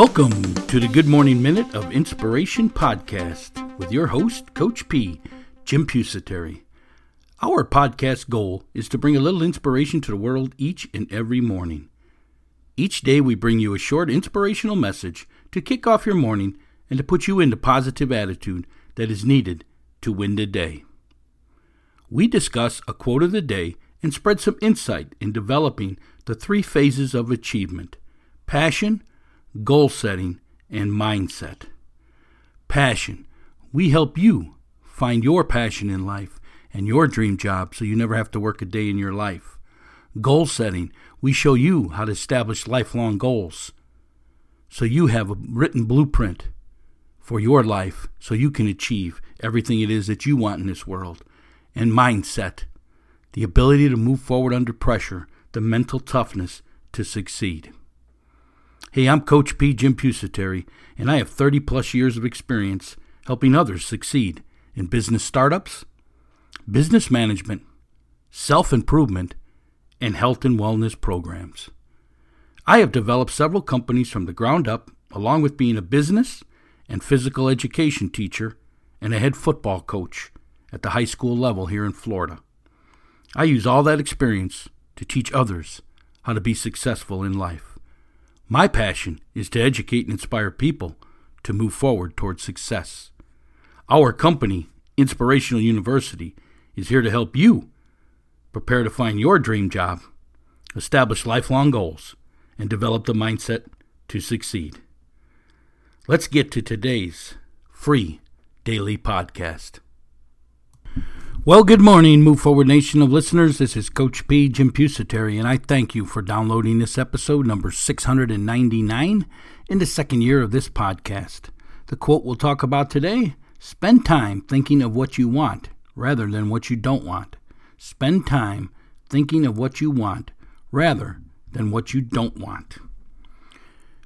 Welcome to the Good Morning Minute of Inspiration podcast with your host, Coach P, Jim Pusateri. Our podcast goal is to bring a little inspiration to the world each and every morning. Each day, we bring you a short inspirational message to kick off your morning and to put you in the positive attitude that is needed to win the day. We discuss a quote of the day and spread some insight in developing the three phases of achievement passion, goal setting, and mindset. Passion. We help you find your passion in life and your dream job so you never have to work a day in your life. Goal setting. We show you how to establish lifelong goals so you have a written blueprint for your life so you can achieve everything it is that you want in this world. And mindset. The ability to move forward under pressure, the mental toughness to succeed. Hey, I'm Coach P. Jim Pusateri, and I have 30 plus years of experience helping others succeed in business startups, business management, self improvement, and health and wellness programs. I have developed several companies from the ground up, along with being a business and physical education teacher and a head football coach at the high school level here in Florida. I use all that experience to teach others how to be successful in life. My passion is to educate and inspire people to move forward towards success. Our company, Inspirational University, is here to help you prepare to find your dream job, establish lifelong goals, and develop the mindset to succeed. Let's get to today's free daily podcast. Well, good morning, Move Forward Nation of listeners. This is Coach P. Jim Pusateri, and I thank you for downloading this episode number 699 in the second year of this podcast. The quote we'll talk about today spend time thinking of what you want rather than what you don't want. Spend time thinking of what you want rather than what you don't want.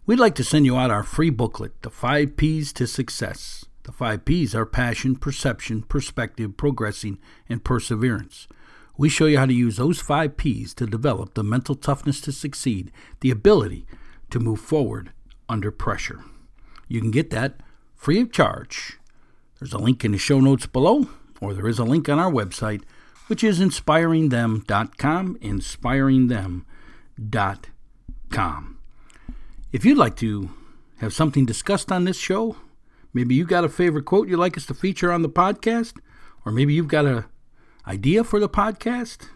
We'd like to send you out our free booklet, The Five P's to Success. The five P's are passion, perception, perspective, progressing, and perseverance. We show you how to use those five P's to develop the mental toughness to succeed, the ability to move forward under pressure. You can get that free of charge. There's a link in the show notes below, or there is a link on our website, which is inspiringthem.com. Inspiringthem.com. If you'd like to have something discussed on this show, Maybe you got a favorite quote you'd like us to feature on the podcast, or maybe you've got an idea for the podcast.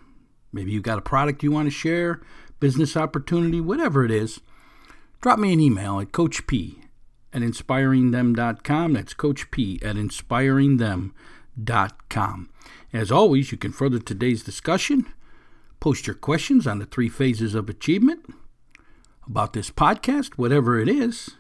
Maybe you've got a product you want to share, business opportunity, whatever it is. Drop me an email at Coach P at inspiringthem.com. That's Coach P at inspiringthem.com. As always, you can further today's discussion. Post your questions on the three phases of achievement about this podcast, whatever it is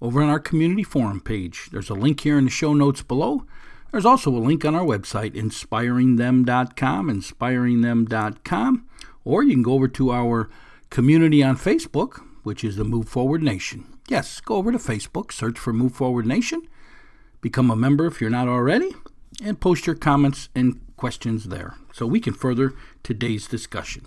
over on our community forum page. There's a link here in the show notes below. There's also a link on our website, inspiringthem.com, inspiringthem.com, or you can go over to our community on Facebook, which is the Move Forward Nation. Yes, go over to Facebook, search for Move Forward Nation, become a member if you're not already, and post your comments and questions there so we can further today's discussion.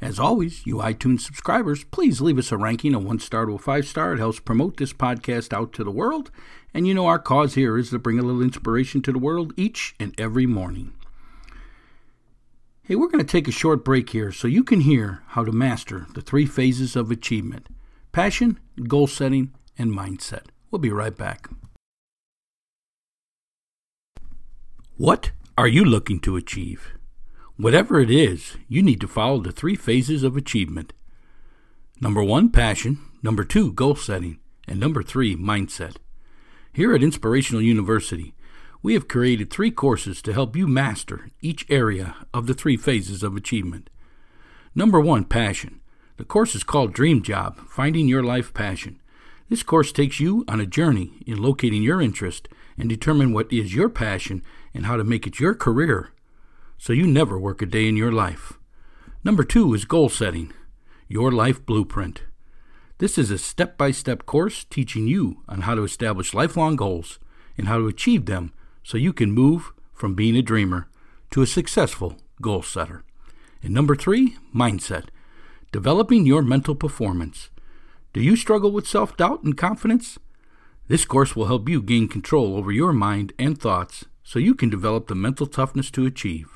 As always, you iTunes subscribers, please leave us a ranking, a one star to a five star. It helps promote this podcast out to the world. And you know, our cause here is to bring a little inspiration to the world each and every morning. Hey, we're going to take a short break here so you can hear how to master the three phases of achievement passion, goal setting, and mindset. We'll be right back. What are you looking to achieve? Whatever it is, you need to follow the three phases of achievement. Number one, passion. Number two, goal setting. And number three, mindset. Here at Inspirational University, we have created three courses to help you master each area of the three phases of achievement. Number one, passion. The course is called Dream Job Finding Your Life Passion. This course takes you on a journey in locating your interest and determine what is your passion and how to make it your career so you never work a day in your life. Number two is goal setting, your life blueprint. This is a step by step course teaching you on how to establish lifelong goals and how to achieve them so you can move from being a dreamer to a successful goal setter. And number three, mindset, developing your mental performance. Do you struggle with self doubt and confidence? This course will help you gain control over your mind and thoughts so you can develop the mental toughness to achieve.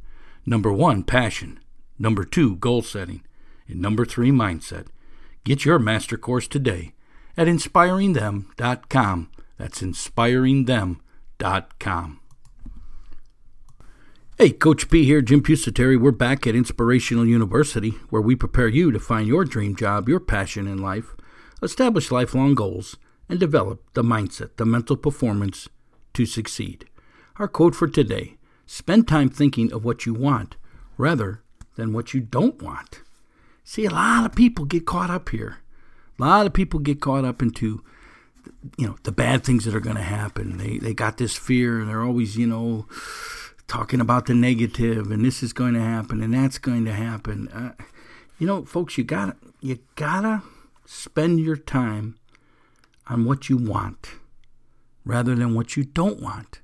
Number one, passion. Number two, goal setting. And number three, mindset. Get your master course today at inspiringthem.com. That's inspiringthem.com. Hey, Coach P here, Jim Pusateri. We're back at Inspirational University, where we prepare you to find your dream job, your passion in life, establish lifelong goals, and develop the mindset, the mental performance to succeed. Our quote for today spend time thinking of what you want rather than what you don't want. See, a lot of people get caught up here. A lot of people get caught up into you know the bad things that are going to happen. They they got this fear and they're always, you know, talking about the negative and this is going to happen and that's going to happen. Uh, you know, folks, you got to you got to spend your time on what you want rather than what you don't want.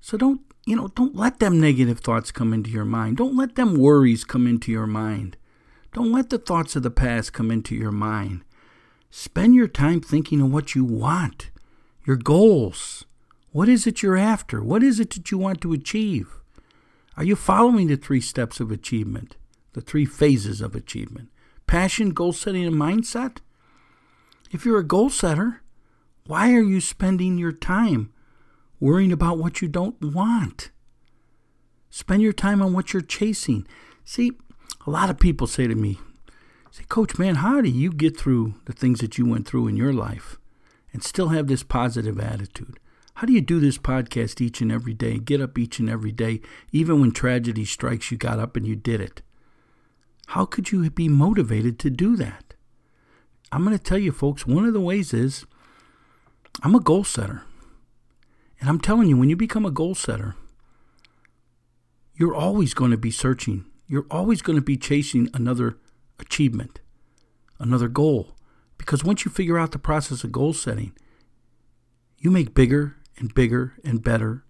So don't, you know, don't let them negative thoughts come into your mind. Don't let them worries come into your mind. Don't let the thoughts of the past come into your mind. Spend your time thinking of what you want, your goals, what is it you're after? What is it that you want to achieve? Are you following the three steps of achievement, the three phases of achievement? Passion, goal setting, and mindset? If you're a goal setter, why are you spending your time worrying about what you don't want? Spend your time on what you're chasing. See, a lot of people say to me, say, Coach, man, how do you get through the things that you went through in your life and still have this positive attitude? How do you do this podcast each and every day? Get up each and every day, even when tragedy strikes, you got up and you did it. How could you be motivated to do that? I'm going to tell you, folks, one of the ways is I'm a goal setter. And I'm telling you, when you become a goal setter, you're always going to be searching. You're always going to be chasing another achievement, another goal. Because once you figure out the process of goal setting, you make bigger and bigger and better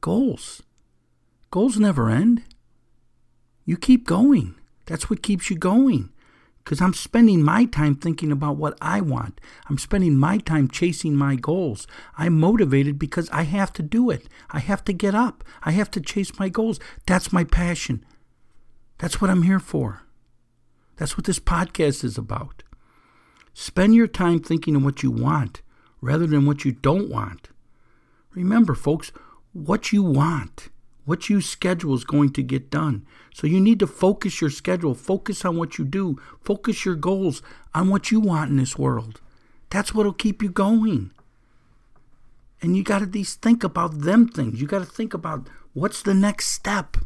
goals. Goals never end. You keep going. That's what keeps you going. Because I'm spending my time thinking about what I want. I'm spending my time chasing my goals. I'm motivated because I have to do it. I have to get up. I have to chase my goals. That's my passion. That's what I'm here for. That's what this podcast is about. Spend your time thinking of what you want rather than what you don't want. Remember, folks, what you want, what you schedule is going to get done. So you need to focus your schedule, focus on what you do, focus your goals on what you want in this world. That's what'll keep you going. And you got to these think about them things. You got to think about what's the next step.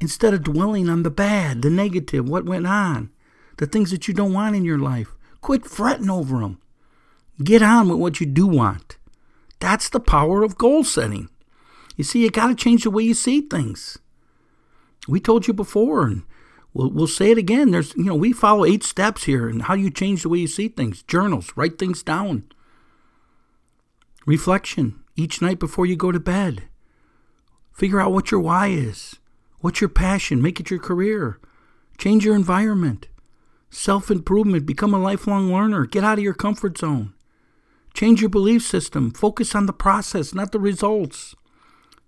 Instead of dwelling on the bad, the negative, what went on, the things that you don't want in your life, quit fretting over them. Get on with what you do want. That's the power of goal setting. You see, you got to change the way you see things. We told you before, and we'll, we'll say it again. There's, you know, we follow eight steps here and how do you change the way you see things. Journals, write things down. Reflection each night before you go to bed. Figure out what your why is. What's your passion? Make it your career. Change your environment. Self improvement. Become a lifelong learner. Get out of your comfort zone. Change your belief system. Focus on the process, not the results.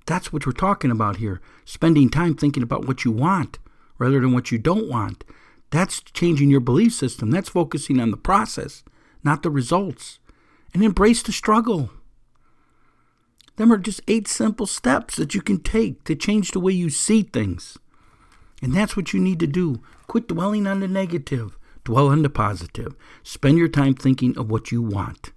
That's what we're talking about here. Spending time thinking about what you want rather than what you don't want. That's changing your belief system. That's focusing on the process, not the results. And embrace the struggle. Them are just eight simple steps that you can take to change the way you see things. And that's what you need to do. Quit dwelling on the negative, dwell on the positive. Spend your time thinking of what you want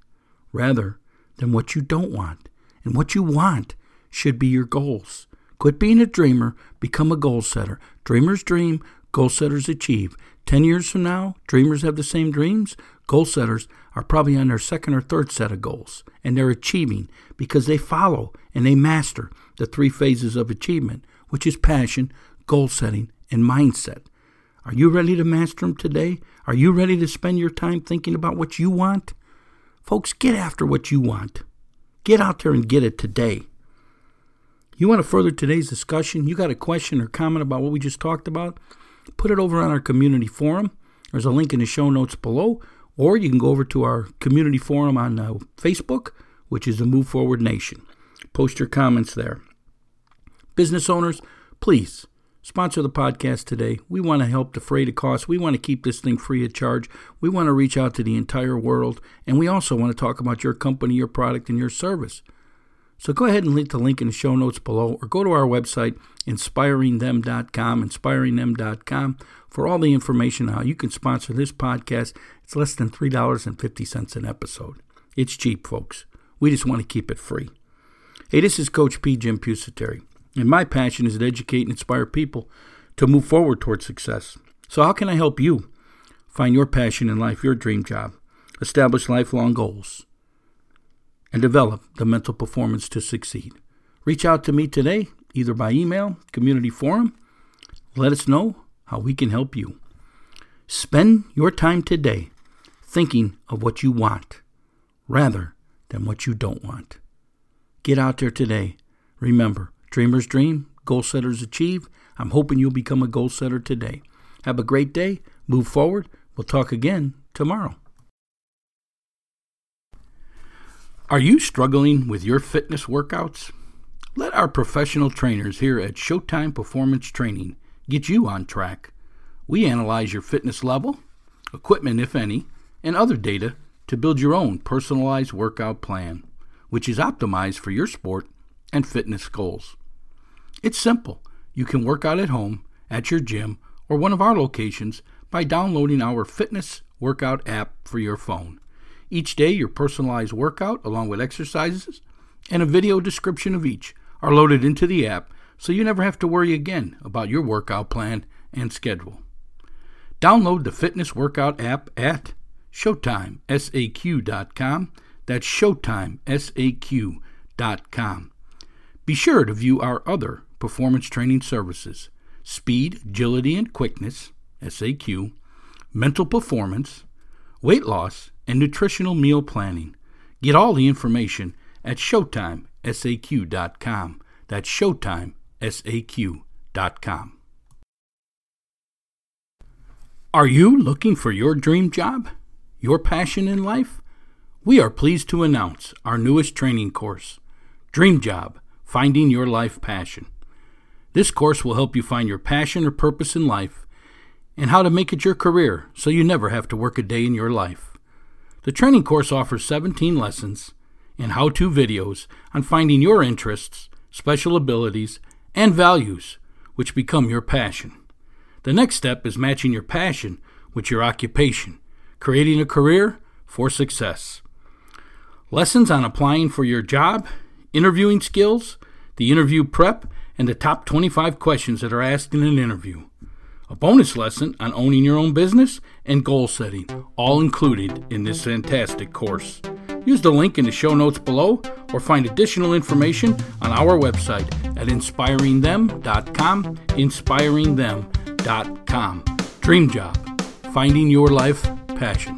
rather than what you don't want. And what you want should be your goals. Quit being a dreamer, become a goal setter. Dreamers dream, goal setters achieve. 10 years from now, dreamers have the same dreams, Goal setters are probably on their second or third set of goals, and they're achieving because they follow and they master the three phases of achievement, which is passion, goal setting, and mindset. Are you ready to master them today? Are you ready to spend your time thinking about what you want? Folks, get after what you want. Get out there and get it today. You want to further today's discussion? You got a question or comment about what we just talked about? Put it over on our community forum. There's a link in the show notes below, or you can go over to our community forum on uh, Facebook, which is the Move Forward Nation. Post your comments there. Business owners, please sponsor the podcast today. We want to help defray the cost. We want to keep this thing free of charge. We want to reach out to the entire world, and we also want to talk about your company, your product, and your service. So go ahead and link the link in the show notes below, or go to our website, inspiringthem.com, inspiringthem.com, for all the information on how you can sponsor this podcast. It's less than $3.50 an episode. It's cheap, folks. We just want to keep it free. Hey, this is Coach P. Jim Pusateri. And my passion is to educate and inspire people to move forward towards success. So, how can I help you find your passion in life, your dream job, establish lifelong goals, and develop the mental performance to succeed? Reach out to me today, either by email, community forum. Let us know how we can help you. Spend your time today thinking of what you want rather than what you don't want. Get out there today. Remember, Dreamers dream, goal setters achieve. I'm hoping you'll become a goal setter today. Have a great day. Move forward. We'll talk again tomorrow. Are you struggling with your fitness workouts? Let our professional trainers here at Showtime Performance Training get you on track. We analyze your fitness level, equipment, if any, and other data to build your own personalized workout plan, which is optimized for your sport and fitness goals. It's simple. You can work out at home, at your gym, or one of our locations by downloading our fitness workout app for your phone. Each day, your personalized workout, along with exercises and a video description of each, are loaded into the app so you never have to worry again about your workout plan and schedule. Download the fitness workout app at ShowtimeSAQ.com. That's ShowtimeSAQ.com. Be sure to view our other performance training services speed, agility, and quickness, SAQ, mental performance, weight loss, and nutritional meal planning. Get all the information at ShowtimeSAQ.com. That's ShowtimeSAQ.com. Are you looking for your dream job? Your passion in life? We are pleased to announce our newest training course, Dream Job Finding Your Life Passion. This course will help you find your passion or purpose in life and how to make it your career so you never have to work a day in your life. The training course offers 17 lessons and how to videos on finding your interests, special abilities, and values which become your passion. The next step is matching your passion with your occupation, creating a career for success. Lessons on applying for your job, interviewing skills, the interview prep, and the top 25 questions that are asked in an interview. A bonus lesson on owning your own business and goal setting, all included in this fantastic course. Use the link in the show notes below or find additional information on our website at inspiringthem.com. Inspiringthem.com. Dream Job, finding your life passion.